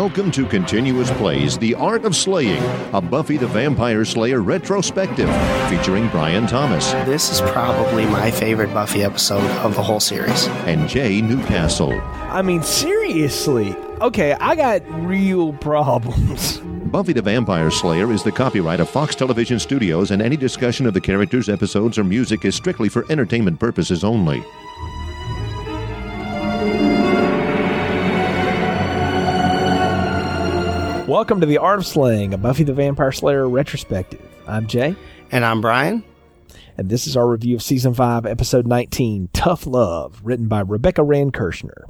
Welcome to Continuous Plays The Art of Slaying, a Buffy the Vampire Slayer retrospective featuring Brian Thomas This is probably my favorite Buffy episode of the whole series. and Jay Newcastle. I mean, seriously. Okay, I got real problems. Buffy the Vampire Slayer is the copyright of Fox Television Studios, and any discussion of the characters, episodes, or music is strictly for entertainment purposes only. Welcome to the Art of Slaying, a Buffy the Vampire Slayer retrospective. I'm Jay, And I'm Brian. and this is our review of Season 5, Episode 19, Tough Love, written by Rebecca Rand Kirshner.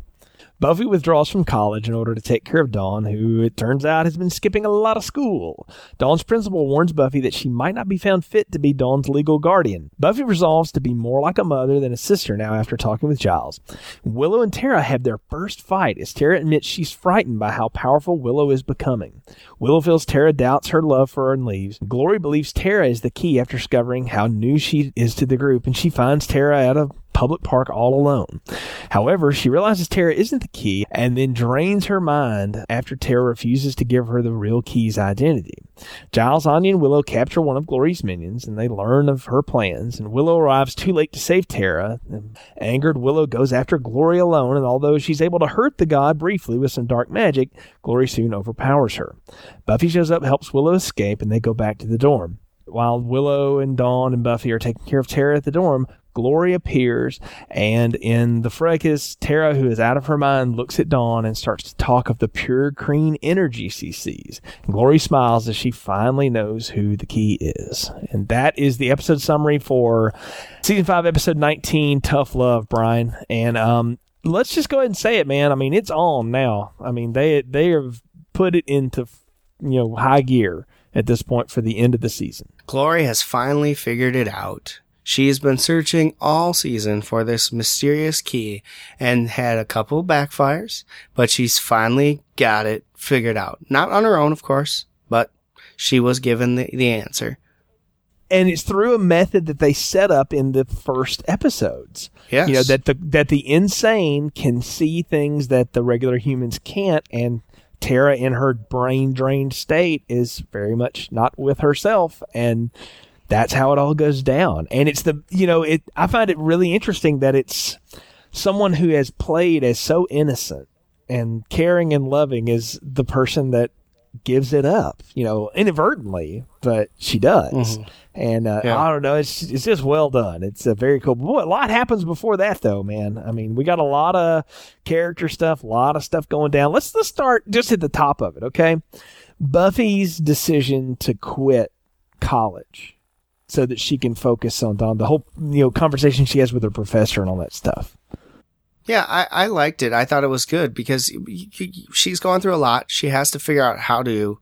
Buffy withdraws from college in order to take care of Dawn, who it turns out has been skipping a lot of school. Dawn's principal warns Buffy that she might not be found fit to be Dawn's legal guardian. Buffy resolves to be more like a mother than a sister now after talking with Giles. Willow and Tara have their first fight as Tara admits she's frightened by how powerful Willow is becoming. Willow feels Tara doubts her love for her and leaves. Glory believes Tara is the key after discovering how new she is to the group, and she finds Tara at a public park all alone. However, she realizes Tara isn't the key and then drains her mind after Tara refuses to give her the real key's identity. Giles, Anya, and Willow capture one of Glory's minions and they learn of her plans, and Willow arrives too late to save Tara. Angered, Willow goes after Glory alone, and although she's able to hurt the god briefly with some dark magic, Glory soon overpowers her. Buffy shows up, helps Willow escape, and they go back to the dorm. While Willow and Dawn and Buffy are taking care of Tara at the dorm, Glory appears, and in the fracas, Tara, who is out of her mind, looks at Dawn and starts to talk of the pure green energy she sees. Glory smiles as she finally knows who the key is. And that is the episode summary for season 5, episode 19, Tough Love, Brian. And um, let's just go ahead and say it, man. I mean, it's on now. I mean, they they have put it into you know high gear at this point for the end of the season. Glory has finally figured it out. She has been searching all season for this mysterious key and had a couple backfires, but she's finally got it figured out. Not on her own, of course, but she was given the, the answer. and it's through a method that they set up in the first episodes. Yes. You know that the that the insane can see things that the regular humans can't, and Tara, in her brain drained state, is very much not with herself, and that's how it all goes down. And it's the you know it. I find it really interesting that it's someone who has played as so innocent and caring and loving is the person that gives it up, you know, inadvertently, but she does. And uh, Yeah. I don't know, it's it's just well done. It's a very cool. Boy, a lot happens before that, though, man. I mean, we got a lot of character stuff, a lot of stuff going down. Let's let's start just at the top of it, okay? Buffy's decision to quit college so that she can focus on Dawn. The whole you know conversation she has with her professor and all that stuff. Yeah, I, I liked it. I thought it was good because she's going through a lot. She has to figure out how to,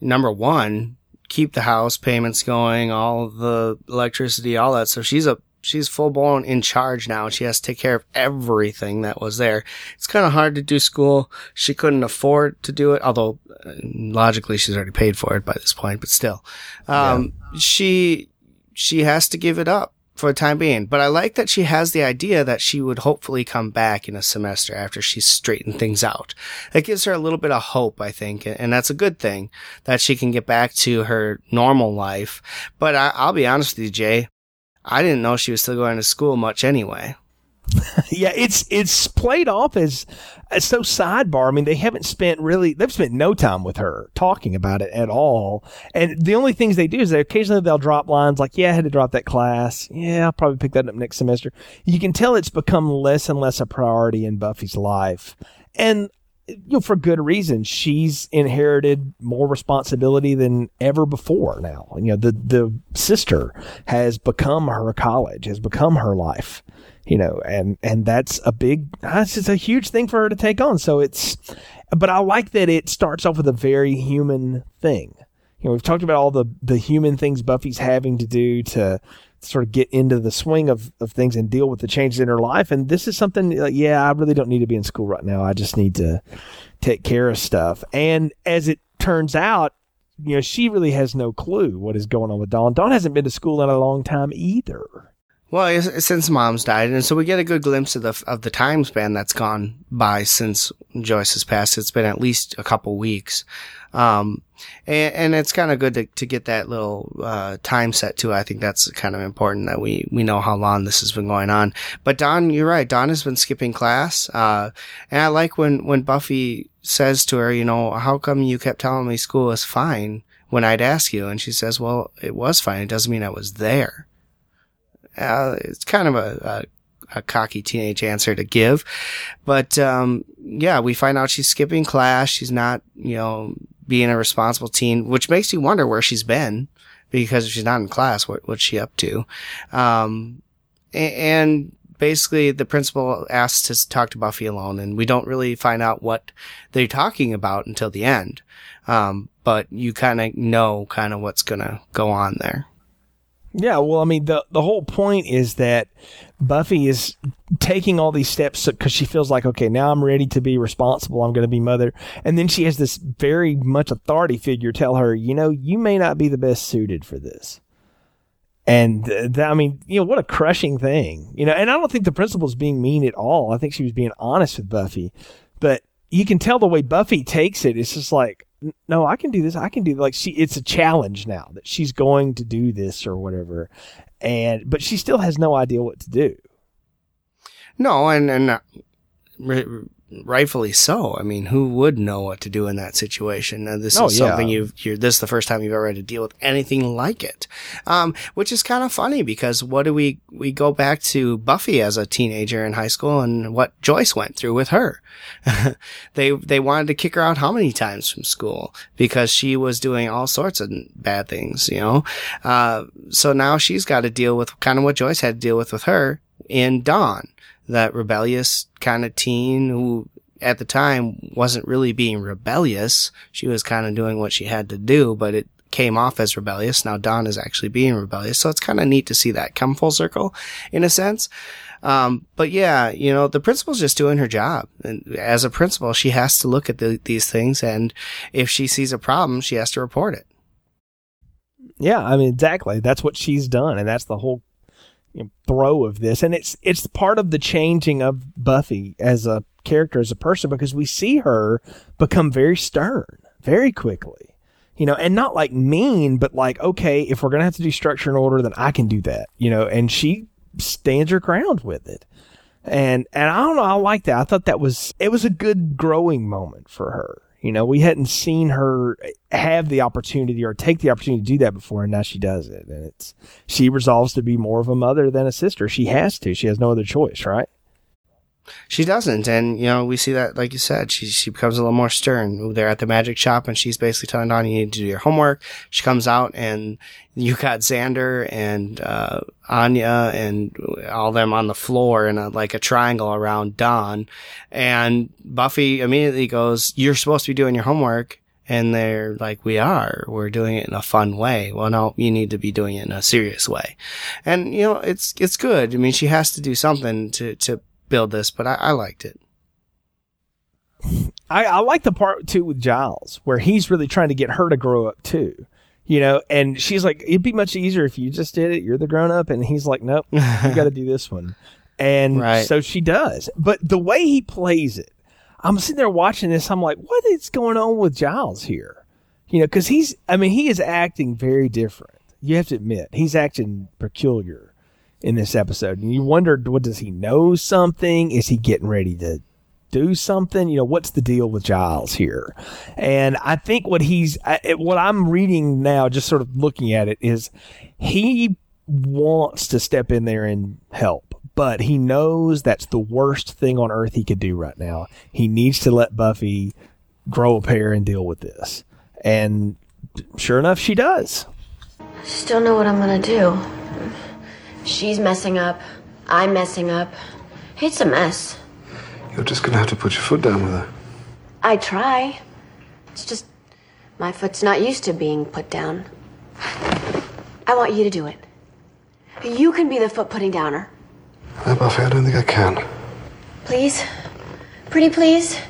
number one, keep the house payments going, all the electricity, all that. So she's a she's full blown in charge now. She has to take care of everything that was there. It's kind of hard to do school. She couldn't afford to do it, although uh, logically she's already paid for it by this point. But still, um, she she has to give it up for the time being. But I like that she has the idea that she would hopefully come back in a semester after she's straightened things out. That gives her a little bit of hope, I think, and that's a good thing that she can get back to her normal life. But I, I'll be honest with you, Jay. I didn't know she was still going to school much anyway. yeah, it's it's played off as, as so sidebar. I mean, they haven't spent really they've spent no time with her talking about it at all. And the only things they do is they occasionally they'll drop lines like, "Yeah, I had to drop that class. Yeah, I'll probably pick that up next semester." You can tell it's become less and less a priority in Buffy's life, and you know for good reason. She's inherited more responsibility than ever before. Now, you know the the sister has become her college, has become her life you know, and and that's a big, that's just a huge thing for her to take on. So it's, but I like that it starts off with a very human thing. You know, we've talked about all the the human things Buffy's having to do to sort of get into the swing of, of things and deal with the changes in her life. And this is something, like, yeah, I really don't need to be in school right now. I just need to take care of stuff. And as it turns out, you know, she really has no clue what is going on with Dawn. Dawn hasn't been to school in a long time either. Well, since mom's died, and so we get a good glimpse of the of the time span that's gone by since Joyce has passed. It's been at least a couple weeks, um, and, and, it's kind of good to, to get that little uh, time set too. I think that's kind of important that we we know how long this has been going on. But Dawn, you're right. Dawn has been skipping class, uh, and I like when when Buffy says to her, you know, how come you kept telling me school is fine when I'd ask you, and she says, well, it was fine. It doesn't mean I was there. Uh, it's kind of a, a, a, cocky teenage answer to give. But, um, yeah, we find out she's skipping class. She's not, you know, being a responsible teen, which makes you wonder where she's been because if she's not in class, what, what's she up to? Um, and basically the principal asks to talk to Buffy alone and we don't really find out what they're talking about until the end. Um, but you kind of know kind of what's going to go on there. Yeah, well, I mean, the the whole point is that Buffy is taking all these steps because she feels like, okay, now I'm ready to be responsible. I'm going to be mother, and then she has this very much authority figure tell her, you know, you may not be the best suited for this. And th- I mean, you know, what a crushing thing, you know. And I don't think the principal's being mean at all. I think she was being honest with Buffy, but you can tell the way Buffy takes it. It's just like, no, I can do this. I can do like she. It's a challenge now that she's going to do this or whatever, and but she still has no idea what to do. No, and and uh, rightfully so. I mean, who would know what to do in that situation? Now, this oh, is yeah. something you've, you're, this is the first time you've ever had to deal with anything like it. Um, which is kind of funny because what do we, we go back to Buffy as a teenager in high school and what Joyce went through with her. they, they wanted to kick her out how many times from school because she was doing all sorts of bad things, you know? Uh, so now she's got to deal with kind of what Joyce had to deal with with her in Dawn that rebellious kind of teen who at the time wasn't really being rebellious. She was kind of doing what she had to do, but it came off as rebellious. Now Dawn is actually being rebellious. So it's kind of neat to see that come full circle in a sense. Um, but yeah, you know, the principal's just doing her job. And as a principal, she has to look at the, these things. And if she sees a problem, she has to report it. Yeah, I mean, exactly. That's what she's done. And that's the whole you know, throw of this, and it's it's part of the changing of Buffy as a character, as a person, because we see her become very stern very quickly, you know, and not like mean, but like okay, if we're gonna have to do structure and order, then I can do that, you know, and she stands her ground with it. And and I don't know, I like that. I thought that was it was a good growing moment for her you know, we hadn't seen her have the opportunity or take the opportunity to do that before, and now she does it. And it's she resolves to be more of a mother than a sister. She has to. She has no other choice, right? She doesn't, and you know we see that, like you said, she she becomes a little more stern. They're at the magic shop, and she's basically telling Dawn, "You need to do your homework." She comes out, and you got Xander and uh, Anya and all them on the floor in a, like a triangle around Dawn, and Buffy immediately goes, "You're supposed to be doing your homework." And they're like, we are. We're doing it in a fun way. Well, no, you need to be doing it in a serious way. And, you know, it's, it's good. I mean, she has to do something to, to build this, but I, I liked it. I, I like the part too with Giles where he's really trying to get her to grow up too. You know, and she's like, it'd be much easier if you just did it. You're the grown up. And he's like, nope, you got to do this one. And right. so she does. But the way he plays it, I'm sitting there watching this. I'm like, what is going on with Giles here? You know, because he's, I mean, he is acting very different. You have to admit, he's acting peculiar in this episode. And you wondered, what does he know something? Is he getting ready to do something? You know, what's the deal with Giles here? And I think what he's, what I'm reading now, just sort of looking at it, is he wants to step in there and help, but he knows that's the worst thing on earth he could do right now. He needs to let Buffy grow a pair and deal with this. And sure enough, she does. I just don't know what I'm going to do. She's messing up. I'm messing up. It's a mess. You're just gonna have to put your foot down with her. I try. It's just my foot's not used to being put down. I want you to do it. You can be the foot putting downer. No, Buffy, I don't think I can. Please? Pretty please?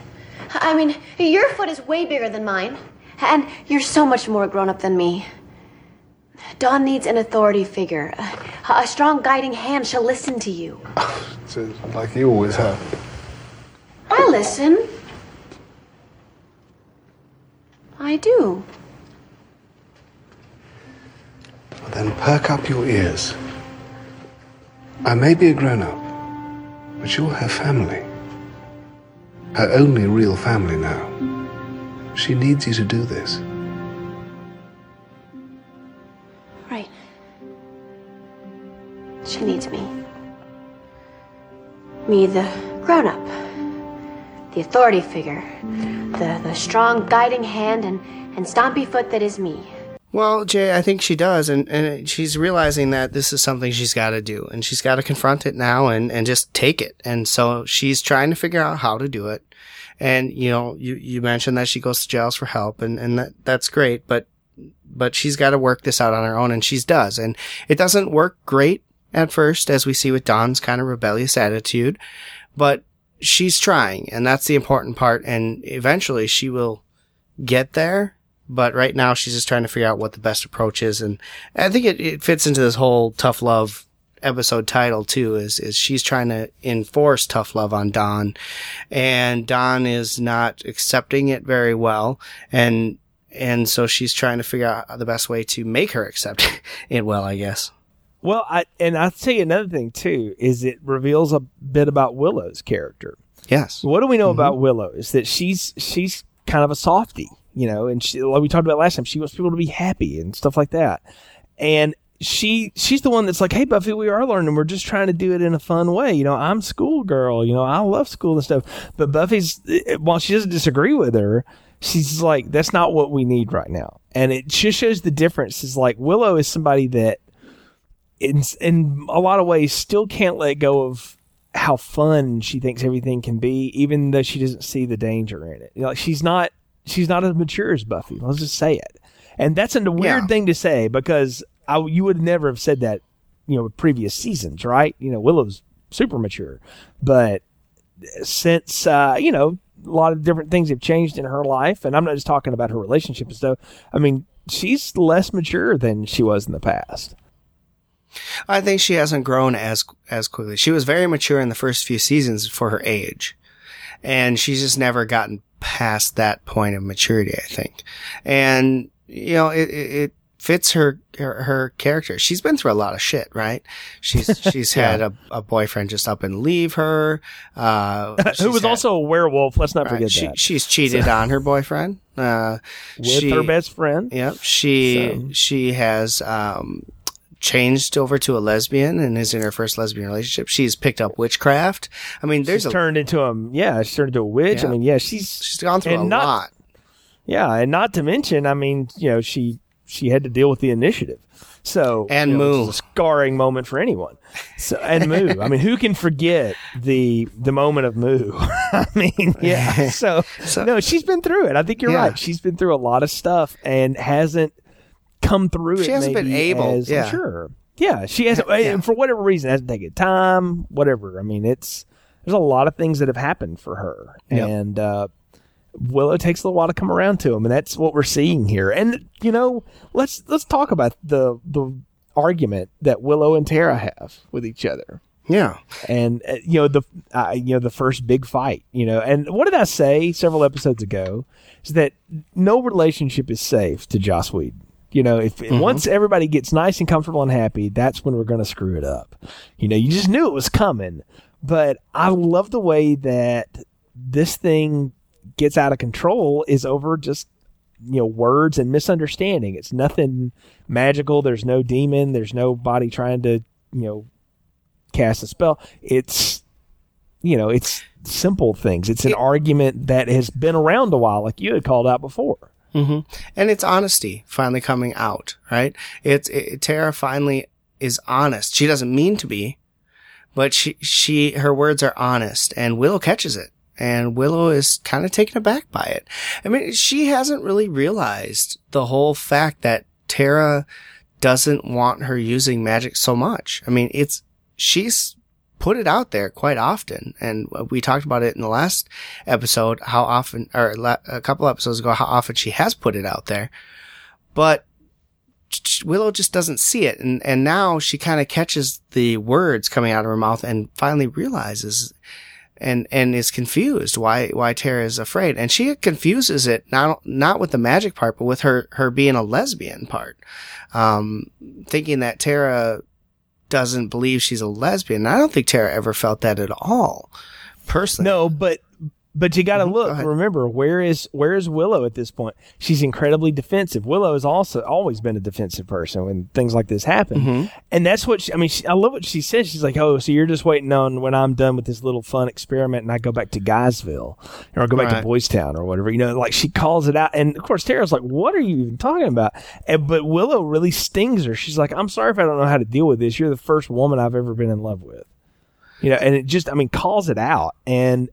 I mean, your foot is way bigger than mine. And you're so much more grown up than me. Dawn needs an authority figure, A strong guiding hand shall listen to you. Like you always have. I listen. I do. Well, then perk up your ears. I may be a grown up, but you're her family. Her only real family now. She needs you to do this. She needs me. Me, the grown up. The authority figure. The, the strong guiding hand and, and stompy foot that is me. Well, Jay, I think she does, and, and she's realizing that this is something she's got to do, and she's got to confront it now and, and just take it. And so she's trying to figure out how to do it. And, you know, you, you mentioned that she goes to Giles for help, and, and that, that's great, but, but she's got to work this out on her own, and she does. And it doesn't work great at first, as we see with Dawn's kind of rebellious attitude, but she's trying, and that's the important part, and eventually she will get there but right now she's just trying to figure out what the best approach is and i think it, it fits into this whole tough love episode title too is is she's trying to enforce tough love on Dawn and Dawn is not accepting it very well and and so she's trying to figure out the best way to make her accept it well I guess Well, I and I'll tell you another thing too is it reveals a bit about Willow's character. yes What do we know mm-hmm. about Willow? Is that she's she's kind of a softie, you know, and she, like we talked about last time, she wants people to be happy and stuff like that. And she she's the one that's like, hey Buffy, we are learning. We're just trying to do it in a fun way. You know, I'm schoolgirl. You know, I love school and stuff. But Buffy's eh, while she doesn't disagree with her, she's like, that's not what we need right now. And it just shows the difference. Is like Willow is somebody that in in a lot of ways still can't let go of how fun she thinks everything can be, even though she doesn't see the danger in it. You know, like she's not she's not as mature as Buffy. Let's just say it. And that's a weird Yeah. thing to say because I, you would never have said that, you know, previous seasons, right? You know, Willow's super mature, but since uh, you know a lot of different things have changed in her life, and I'm not just talking about her relationship and stuff. I mean, she's less mature than she was in the past. I think she hasn't grown as as quickly. She was very mature in the first few seasons for her age, and she's just never gotten past that point of maturity. I think, and you know, it it, it fits her, her her character. She's been through a lot of shit, right? She's she's had a, a boyfriend just up and leave her. Uh, Who was had- also a werewolf? Let's not right, forget she, that. she's cheated on her boyfriend. Uh, With she- her best friend. Yep. She So- she has um changed over to a lesbian and is in her first lesbian relationship. She's picked up witchcraft. I mean, there's she's a turned into a yeah, she's turned into a witch. I mean, yeah, she's she's gone through a not- lot. yeah, and not to mention, I mean, you know, she she had to deal with the initiative. So And you know, Moo. which is a scarring moment for anyone. So and MOO. I mean, who can forget the the moment of MOO? I mean, yeah. So, So- no, she's been through it. I think you're Yeah. right. She's been through a lot of stuff and hasn't come through it. She hasn't been able, as yeah. sure. Yeah, she hasn't, and for whatever reason, hasn't taken time. Whatever. I mean, it's there's a lot of things that have happened for her, Yep. and uh, Willow takes a little while to come around to him, and that's what we're seeing here. And you know, let's let's talk about the the argument that Willow and Tara have with each other, Yeah. and uh, you know the uh, you know the first big fight. You know, and what did I say several episodes ago? Is that no relationship is safe to Joss Whedon. You know, if once mm-hmm. everybody gets nice and comfortable and happy, that's when we're going to screw it up. You know, you just knew it was coming. But I love the way that this thing gets out of control is over just you know words and misunderstanding. It's nothing magical. There's no demon. There's nobody trying to you know cast a spell. It's you know it's simple things. It's an argument that has been around a while, like you had called out before. Hmm And it's honesty finally coming out, right? It's it, Tara finally is honest. She doesn't mean to be, but she she her words are honest, and Willow catches it. And Willow is kind of taken aback by it. I mean, she hasn't really realized the whole fact that Tara doesn't want her using magic so much. I mean, it's, she's put it out there quite often. And we talked about it in the last episode, how often, or a couple episodes ago, how often she has put it out there. But Willow just doesn't see it. And, and now she kind of catches the words coming out of her mouth and finally realizes and, and is confused why, why Tara is afraid. And she confuses it not, not with the magic part, but with her, her being a lesbian part. Um, thinking that Tara doesn't believe she's a lesbian. I don't think Tara ever felt that at all. Personally. No, but but you got to Mhm, go look. remember, where is where is Willow at this point? She's incredibly defensive. Willow has also always been a defensive person when things like this happen, Mm-hmm. and that's what she, I mean. She, I love what she says. She's like, "Oh, so you're just waiting on when I'm done with this little fun experiment, and I go back to Guysville, or I go back Right. to Boys Town, or whatever." You know, like she calls it out, and of course, Tara's like, "What are you even talking about?" And, but Willow really stings her. She's like, "I'm sorry if I don't know how to deal with this. You're the first woman I've ever been in love with." you know and it just i mean calls it out and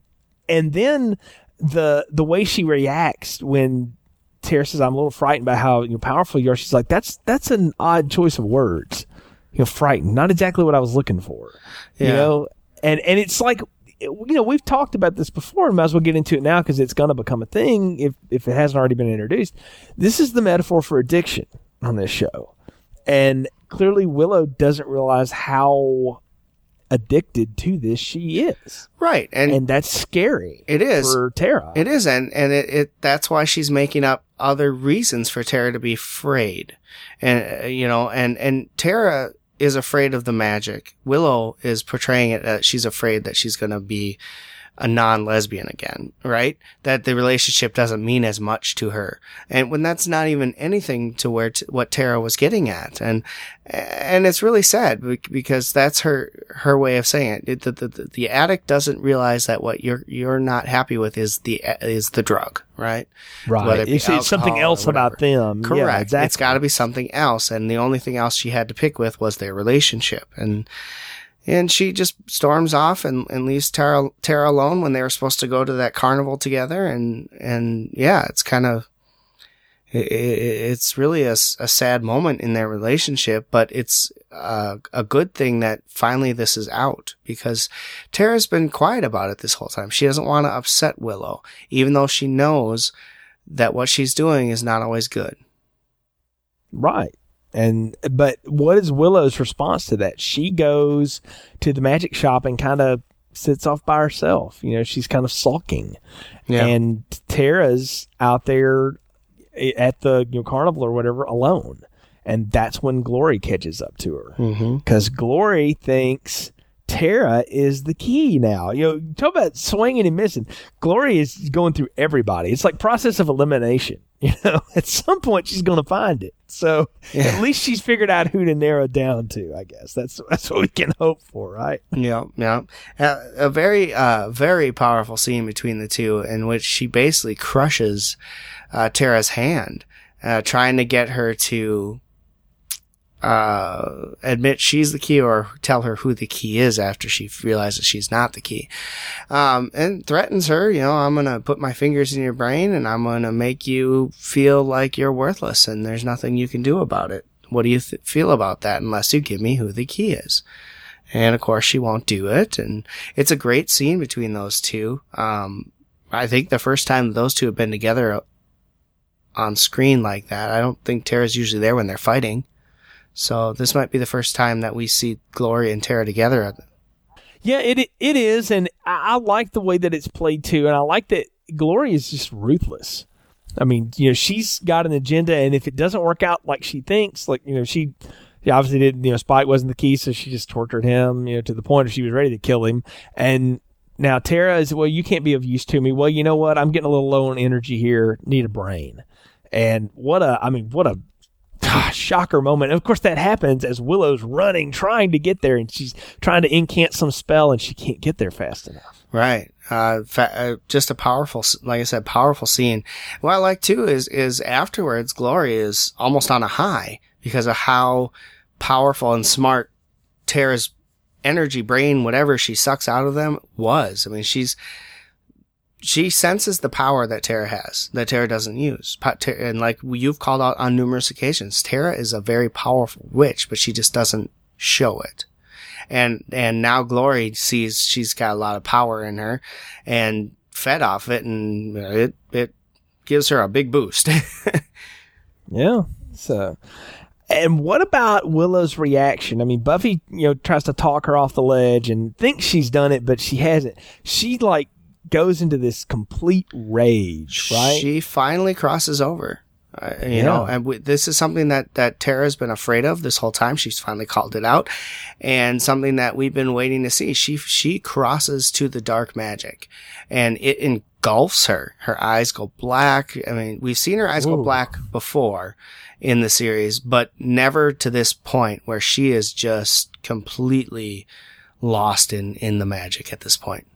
and then the the way she reacts when Tara says i'm a little frightened by how you know, powerful you are she's like that's that's an odd choice of words. You know frightened. Not exactly what i was looking for. You know? And and it's like you know we've talked about this before and might as well get into it now because it's going to become a thing if if it hasn't already been introduced. This is the metaphor for addiction on this show. And clearly willow doesn't realize how addicted to this she is Right. And, and that's scary It is. for tara It is, and and it, it that's why she's making up other reasons for Tara to be afraid, and uh, you know, and and Tara is afraid of the magic. Willow is portraying it that she's afraid that she's going to be a non-lesbian again, right? That the relationship doesn't mean as much to her, and when that's not even anything to where t- what Tara was getting at, and and it's really sad because that's her her way of saying it. the, the, the, the addict doesn't realize that what you're you're not happy with is the is the drug, right? right it it's, it's something else about them Correct. yeah, exactly. It's got to be something else, and the only thing else she had to pick with was their relationship, and and she just storms off and, and leaves Tara Tara alone when they were supposed to go to that carnival together, and and yeah, it's kind of. It, it, it's really a, a sad moment in their relationship, but it's uh, a good thing that finally this is out because Tara's been quiet about it this whole time. She doesn't want to upset Willow, even though she knows that what she's doing is not always good. Right. And but what is Willow's response to that? She goes to the magic shop and kind of sits off by herself. You know, she's kind of sulking. Yeah. And Tara's out there at the you know, carnival or whatever alone. And that's when Glory catches up to her. Mm-hmm. Because Glory thinks Tara is the key now. You know, talk about swinging and missing. Glory is going through everybody. It's like process of elimination. You know, at some point she's going to find it. So at least she's figured out who to narrow down to. I guess that's that's what we can hope for, right? Yeah, yeah. Uh, a very, uh, very powerful scene between the two in which she basically crushes uh, Tara's hand, uh, trying to get her to uh, admit she's the key or tell her who the key is after she realizes she's not the key. Um, and threatens her, you know, I'm going to put my fingers in your brain and I'm going to make you feel like you're worthless and there's nothing you can do about it. What do you th- feel about that unless you give me who the key is? And of course she won't do it. And it's a great scene between those two. Um, I think the first time those two have been together on screen like that, I don't think Tara's usually there when they're fighting. So this might be the first time that we see Glory and Tara together. Yeah, it it is, and I, like the way that it's played too, and I like that Glory is just ruthless. I mean, you know, she's got an agenda, and if it doesn't work out like she thinks, like you know, she, she obviously didn't. You know, Spike wasn't the key, so she just tortured him. You know, to the point where she was ready to kill him. And now Tara is, well, you can't be of use to me. Well, you know what? I'm getting a little low on energy here. Need a brain. And what a, I mean, what a shocker moment. And of course, that happens as Willow's running, trying to get there, and she's trying to incant some spell, and she can't get there fast enough. Right. Uh, fa- uh, just a powerful, like I said, powerful scene. What I like too is, is afterwards, Glory is almost on a high because of how powerful and smart Tara's energy, brain, whatever she sucks out of them was. I mean, she's, she senses the power that Tara has, that Tara doesn't use. And like you've called out on numerous occasions, Tara is a very powerful witch, but she just doesn't show it. And, and now Glory sees she's got a lot of power in her and fed off it and it, it gives her a big boost. Yeah. So, And what about Willow's reaction? I mean, Buffy, you know, tries to talk her off the ledge and thinks she's done it, but she hasn't. She like goes into this complete rage, right? She finally crosses over. Uh, you Yeah. know, and we, this is something that that Tara's been afraid of this whole time. She's finally called it out, and something that we've been waiting to see. She she crosses to the dark magic, and it engulfs her. Her eyes go black. I mean, we've seen her eyes go black before in the series, but never to this point where she is just completely lost in in the magic at this point.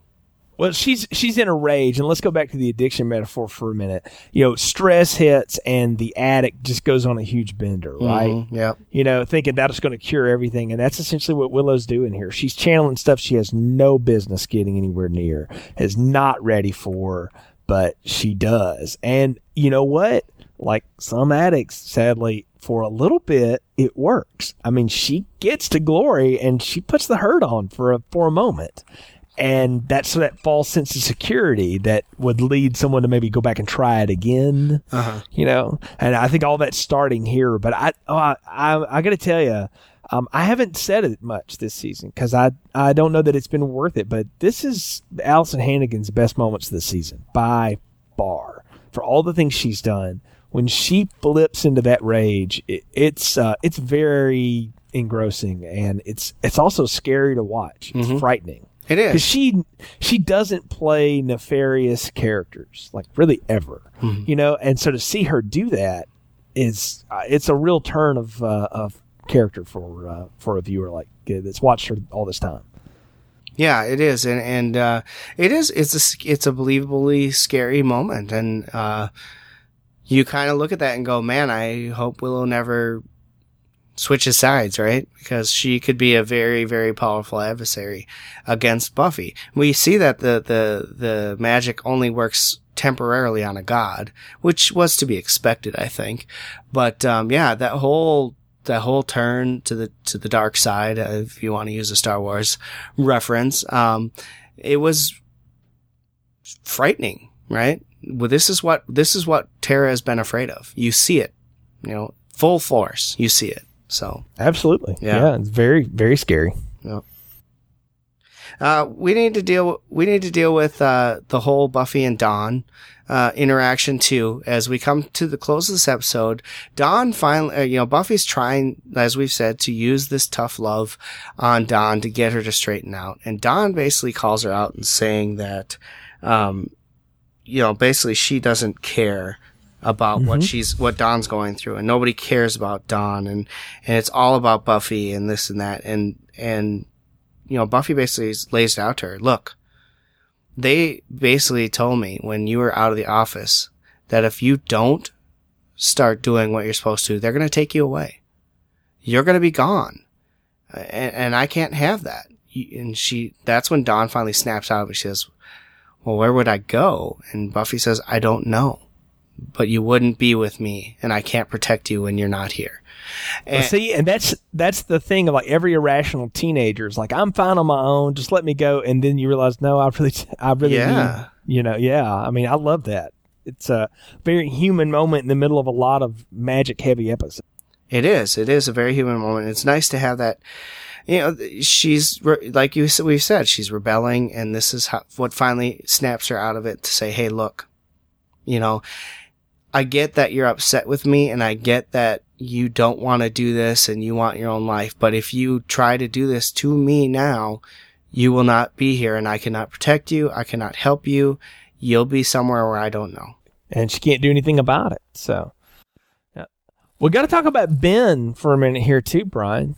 Well, she's she's in a rage, and let's go back to the addiction metaphor for a minute. You know, stress hits, and the addict just goes on a huge bender, right? Mhm, Yep. You know, thinking that is going to cure everything, and that's essentially what Willow's doing here. She's channeling stuff she has no business getting anywhere near, is not ready for, but she does. And you know what? Like some addicts, sadly, for a little bit, it works. I mean, she gets to glory, and she puts the hurt on for a for a moment and that's that false sense of security that would lead someone to maybe go back and try it again. Uh-huh. You know, and I think all that's starting here. But I, oh, I, I, I got to tell you, um, I haven't said it much this season because I, I don't know that it's been worth it. But this is Alyson Hannigan's best moments of the season by far for all the things she's done. When she flips into that rage, it, it's uh, it's very engrossing and it's it's also scary to watch. It's frightening It because she she doesn't play nefarious characters like really ever, you know. And so to see her do that is uh, it's a real turn of uh, of character for uh, for a viewer like uh, that's watched her all this time. Yeah, it is, and and uh, it is. It's a it's a believably scary moment, and uh, you kind of look at that and go, "Man, I hope Willow never switches sides, right? Because she could be a very very powerful adversary against Buffy. We see that the the the magic only works temporarily on a god, which was to be expected, I think. But um, yeah, that whole that whole turn to the to the dark side, uh, if you want to use a Star Wars reference, um, it was frightening, right? Well, this is what this is what Tara has been afraid of. You see it, you know, full force. You see it. So Absolutely, Yeah. it's very very scary. Uh, we need to deal. We need to deal with uh, the whole Buffy and Dawn uh, interaction too. As we come to the close of this episode, Dawn finally, uh, you know, Buffy's trying, as we've said, to use this tough love on Dawn to get her to straighten out, and Dawn basically calls her out and saying that, um, you know, basically she doesn't care about what mm-hmm. she's what Dawn's going through, and nobody cares about Dawn and and it's all about Buffy and this and that, and and you know, Buffy basically lays it out to her. Look, they basically told me when you were out of the office that if you don't start doing what you're supposed to, they're going to take you away. You're going to be gone. And, and I can't have that. And she, that's when Dawn finally snaps out of it. She says, well, where would I go? And Buffy says, I don't know, but you wouldn't be with me and I can't protect you when you're not here. Well, And- see, and that's that's the thing of like every irrational teenager is like, I'm fine on my own, just let me go, and then you realize, no, I really, I really, Yeah. need, you know, yeah. I mean, I love that. It's a very human moment in the middle of a lot of magic heavy episodes. It is. It is a very human moment. It's nice to have that. You know, she's like you we've said, she's rebelling, and this is how, what finally snaps her out of it to say, "Hey, look, you know, I get that you're upset with me, and I get that you don't want to do this and you want your own life. But if you try to do this to me now, you will not be here, and I cannot protect you. I cannot help you. You'll be somewhere where I don't know." and she can't do anything about it. So, yeah. we got to talk about Ben for a minute here too, Brian.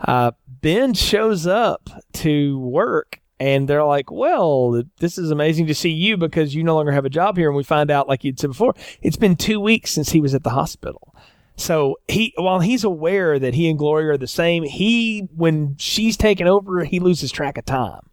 Uh, ben shows up to work, and they're like, "Well, this is amazing to see you because you no longer have a job here." And we find out, like you'd said before, it's been two weeks since he was at the hospital. So he, while he's aware that he and Glory are the same, he when she's taken over, he loses track of time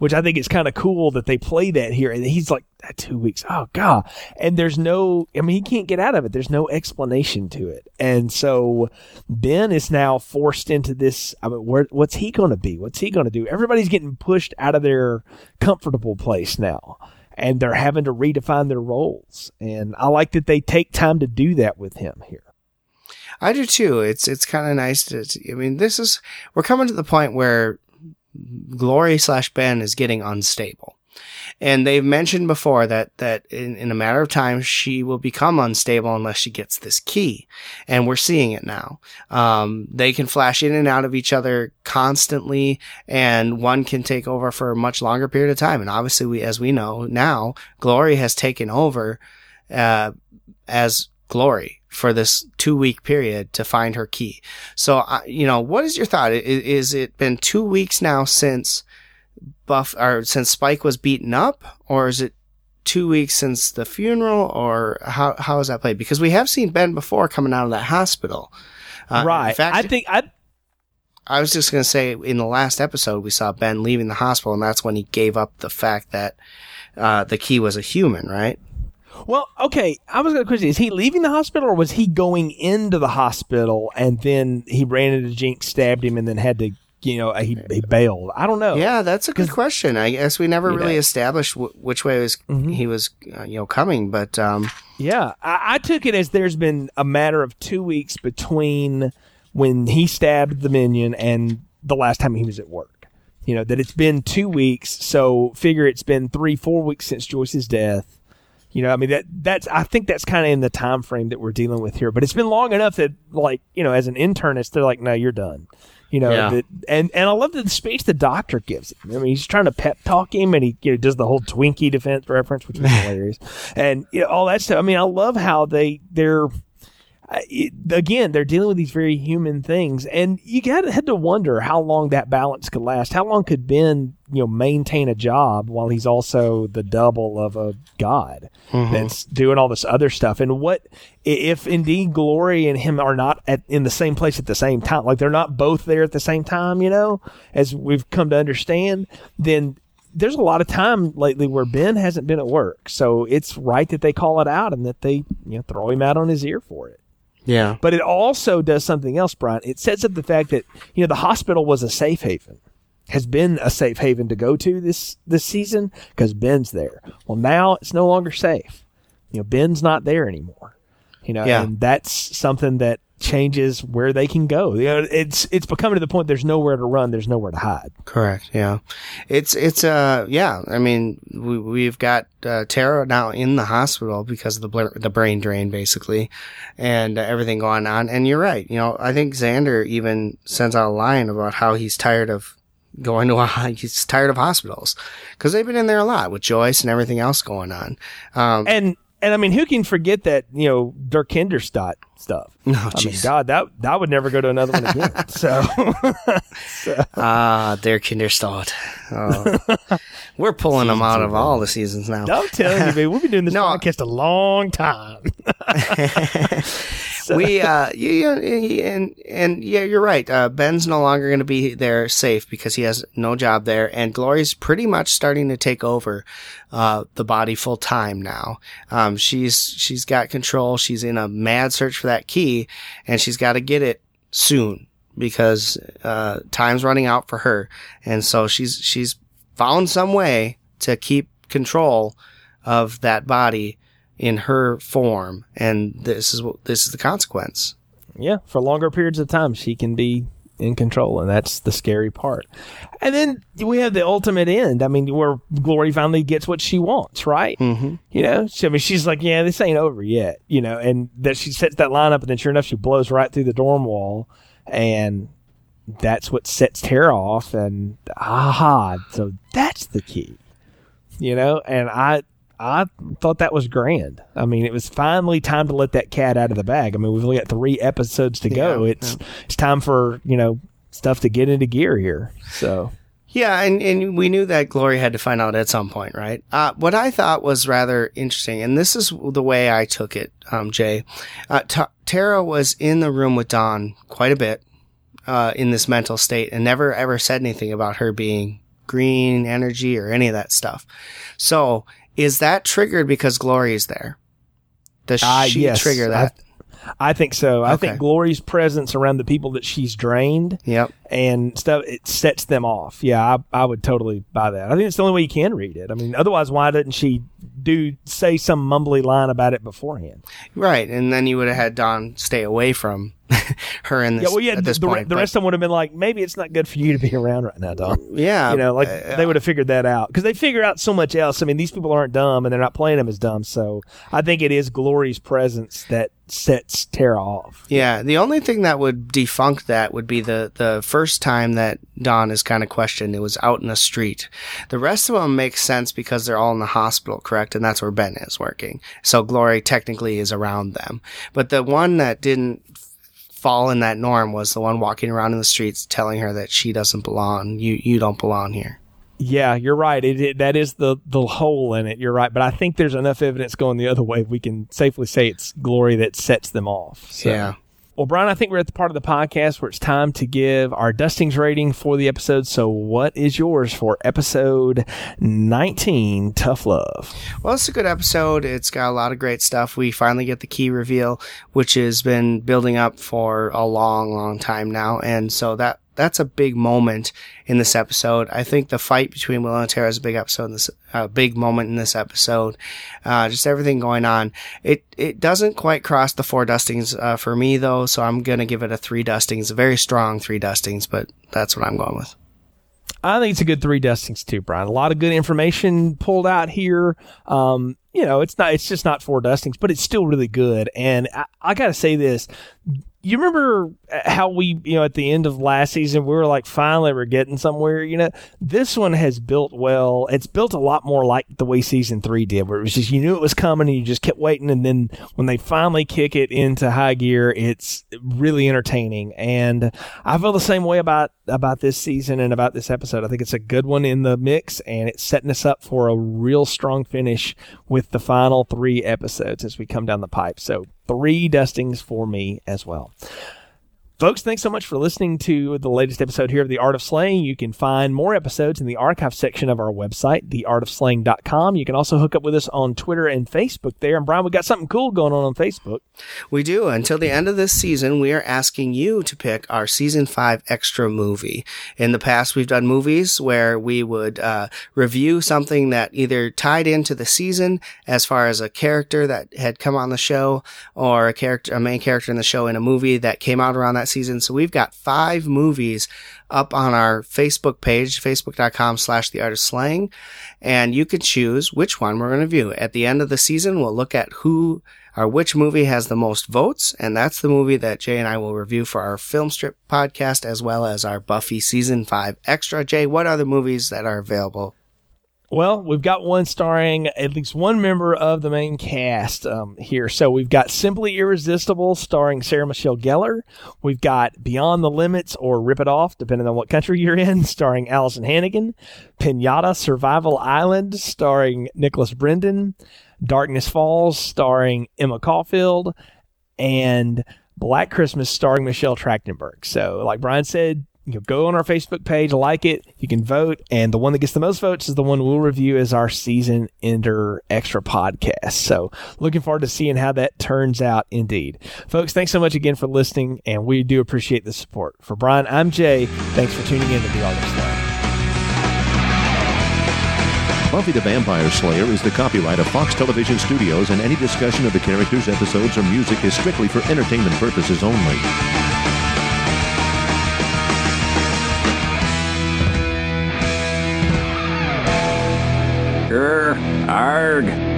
which I think is kind of cool that they play that here. And he's like, "Ah, two weeks. Oh God. And there's no, I mean, he can't get out of it. There's no explanation to it. And so Ben is now forced into this. I mean, where, what's he going to be? What's he going to do? Everybody's getting pushed out of their comfortable place now. And they're having to redefine their roles. And I like that they take time to do that with him here. I do too. It's it's kind of nice to. I mean, this is we're coming to the point where Glory slash Ben is getting unstable. And they've mentioned before that, that in, in a matter of time, she will become unstable unless she gets this key. And we're seeing it now. Um, they can flash in and out of each other constantly and one can take over for a much longer period of time. And obviously we, as we know now, Glory has taken over, uh, as Glory for this two week period to find her key. So, uh, you know, what is your thought? Is, is it been two weeks now since Buff or since Spike was beaten up, or is it two weeks since the funeral, or how how is that played? Because we have seen Ben before coming out of that hospital. Uh, right. Fact, I think I I was just going to say in the last episode we saw Ben leaving the hospital, and that's when he gave up the fact that uh, the key was a human, right? Well, okay. I was going to question: Is he leaving the hospital, or was he going into the hospital and then he ran into Jinx, stabbed him, and then had to, you know, he, he bailed? I don't know. Yeah, that's a good question. I guess we never really know. established w- which way was he was, uh, you know, coming. But um, Yeah, I, I took it as there's been a matter of two weeks between when he stabbed the minion and the last time he was at work. You know that it's been two weeks, so figure it's been three, four weeks since Joyce's death. You know, I mean that that's I think that's kind of in the time frame that we're dealing with here. But it's been long enough that, like, you know, as an internist, they're like, "No, you're done." You know, Yeah. that, and and I love the speech the doctor gives him. I mean, he's trying to pep talk him, and he you know, does the whole Twinkie defense reference, which was hilarious, and you know, all that stuff. I mean, I love how they they're it, again they're dealing with these very human things, and you got had to wonder how long that balance could last. How long could Ben you know maintain a job while he's also the double of a god mm-hmm. that's doing all this other stuff? And what if indeed Glory and him are not at in the same place at the same time? Like they're not both there at the same time, you know, as we've come to understand. Then there's a lot of time lately where Ben hasn't been at work, so it's right that they call it out and that they you know throw him out on his ear for it. Yeah, But it also does something else, Brian. It sets up the fact that you know the hospital was a safe haven, has been a safe haven to go to this this season because Ben's there. Well, now it's no longer safe. You know, Ben's not there anymore. You know, Yeah. and that's something that changes where they can go. You know, it's it's becoming to the point there's nowhere to run, there's nowhere to hide. correct. Yeah, it's it's uh yeah. I mean, we we've got uh, Tara now in the hospital because of the bl- the brain drain, basically, and uh, everything going on. And you're right. You know, I think Xander even sends out a line about how he's tired of going to a he's tired of hospitals because they've been in there a lot with Joyce and everything else going on. Um, And and I mean, who can forget that you know Der Kindestod stuff? No, I mean, jeez. God, that that would never go to another one again. so Ah, der Kindestod. Oh. We're pulling them out of all the seasons now. I'm telling you, man, we've been doing this No. podcast a long time. we uh yeah, yeah, and and yeah you're right uh ben's no longer going to be there safe because he has no job there and glory's pretty much starting to take over uh the body full time now um she's she's got control she's in a mad search for that key and she's got to get it soon because uh time's running out for her and so she's she's found some way to keep control of that body in her form, and this is what this is the consequence. yeah, for longer periods of time, she can be in control, and that's the scary part. And then we have the ultimate end. I mean, where Glory finally gets what she wants, right? Mm-hmm. You know, so, I mean, she's like, "Yeah, this ain't over yet," you know, and that she sets that line up, and then sure enough, she blows right through the dorm wall, and that's what sets Tara off, and aha, so that's the key, you know, and I. I thought that was grand. I mean, it was finally time to let that cat out of the bag. I mean, we've only got three episodes to go. Yeah, it's it's time for you know stuff to get into gear here. So Yeah, and, and we knew that Glory had to find out at some point, right? Uh, what I thought was rather interesting, and this is the way I took it, um, Jay. Uh, Ta Tara was in the room with Dawn quite a bit, uh, in this mental state and never ever said anything about her being green energy or any of that stuff. So is that triggered because Glory is there? Does Ah, she yes. trigger that? I think so. I Okay. think Glory's presence around the people that she's drained yep. and stuff it sets them off. Yeah, I, I would totally buy that. I think it's the only way you can read it. I mean, otherwise, why didn't she do say some mumbly line about it beforehand? Right, and then you would have had Dawn stay away from her in this. Yeah, well, yeah. at this the, point, the but- rest of them would have been like, maybe it's not good for you to be around right now, Dawn. yeah, you know, like uh, they would have figured that out because they figure out so much else. I mean, these people aren't dumb, and they're not playing them as dumb. So I think it is Glory's presence that sets Tara off. Yeah, the only thing that would defunct that would be the the first time that Dawn is kind of questioned. It was out in the street. The rest of them make sense because they're all in the hospital, correct? And that's where Ben is working. So Glory technically is around them. But the one that didn't fall in that norm was the one walking around in the streets telling her that she doesn't belong. You you don't belong here. Yeah, you're right. It, it that is the the hole in it. You're right, but I think there's enough evidence going the other way. We can safely say it's Glory that sets them off. So. Yeah. Well, Brian, I think we're at the part of the podcast where it's time to give our dustings rating for the episode. So, what is yours for episode 19, Tough Love? Well, it's a good episode. It's got a lot of great stuff. We finally get the key reveal, which has been building up for a long, long time now. And so that, that's a big moment in this episode. I think the fight between Will and Tara is a big episode in this, a big moment in this episode. Uh, just everything going on. It, it doesn't quite cross the four dustings, uh, for me though. So I'm going to give it a three dustings, a very strong three dustings, but that's what I'm going with. I think it's a good three dustings too, Brian. A lot of good information pulled out here. Um, you know, it's not, it's just not four dustings, but it's still really good. And I, I got to say this. You remember uh, how we, you know, at the end of last season, we were like, finally, we're getting somewhere. You know, this one has built well. It's built a lot more like the way season three did, where it was just you knew it was coming and you just kept waiting. And then when they finally kick it into high gear, it's really entertaining. And I feel the same way about about this season and about this episode. I think it's a good one in the mix, and it's setting us up for a real strong finish with the final three episodes as we come down the pipe. So three dustings for me as well. Folks, thanks so much for listening to the latest episode here of The Art of Slaying. You can find more episodes in the archive section of our website, theartofslaying.com. You can also hook up with us on Twitter and Facebook there. And Brian, we got something cool going on on Facebook. We do. Until the end of this season, we are asking you to pick our season five extra movie. In the past, we've done movies where we would uh, review something that either tied into the season as far as a character that had come on the show or a character, a main character in the show in a movie that came out around that season. So we've got five movies up on our Facebook page, facebook.com slash the art of slaying. And you can choose which one we're going to view. At the end of the season, we'll look at who or which movie has the most votes. And that's the movie that Jay and I will review for our film strip podcast as well as our Buffy season five extra. Jay, what are the movies that are available? Well, we've got one starring at least one member of the main cast um, here. So we've got Simply Irresistible starring Sarah Michelle Gellar. We've got Beyond the Limits or Rip It Off, depending on what country you're in, starring Alyson Hannigan. Pinata Survival Island starring Nicholas Brendon. Darkness Falls starring Emma Caulfield. And Black Christmas starring Michelle Trachtenberg. So, like Brian said, you know, go on our Facebook page, like it. You can vote, and the one that gets the most votes is the one we'll review as our season ender extra podcast. So, looking forward to seeing how that turns out. Indeed, folks, thanks so much again for listening, and we do appreciate the support. For Brian, I'm Jay. Thanks for tuning in to the of Slaying. Buffy the Vampire Slayer is the copyright of Fox Television Studios, and any discussion of the characters, episodes, or music is strictly for entertainment purposes only. Arg.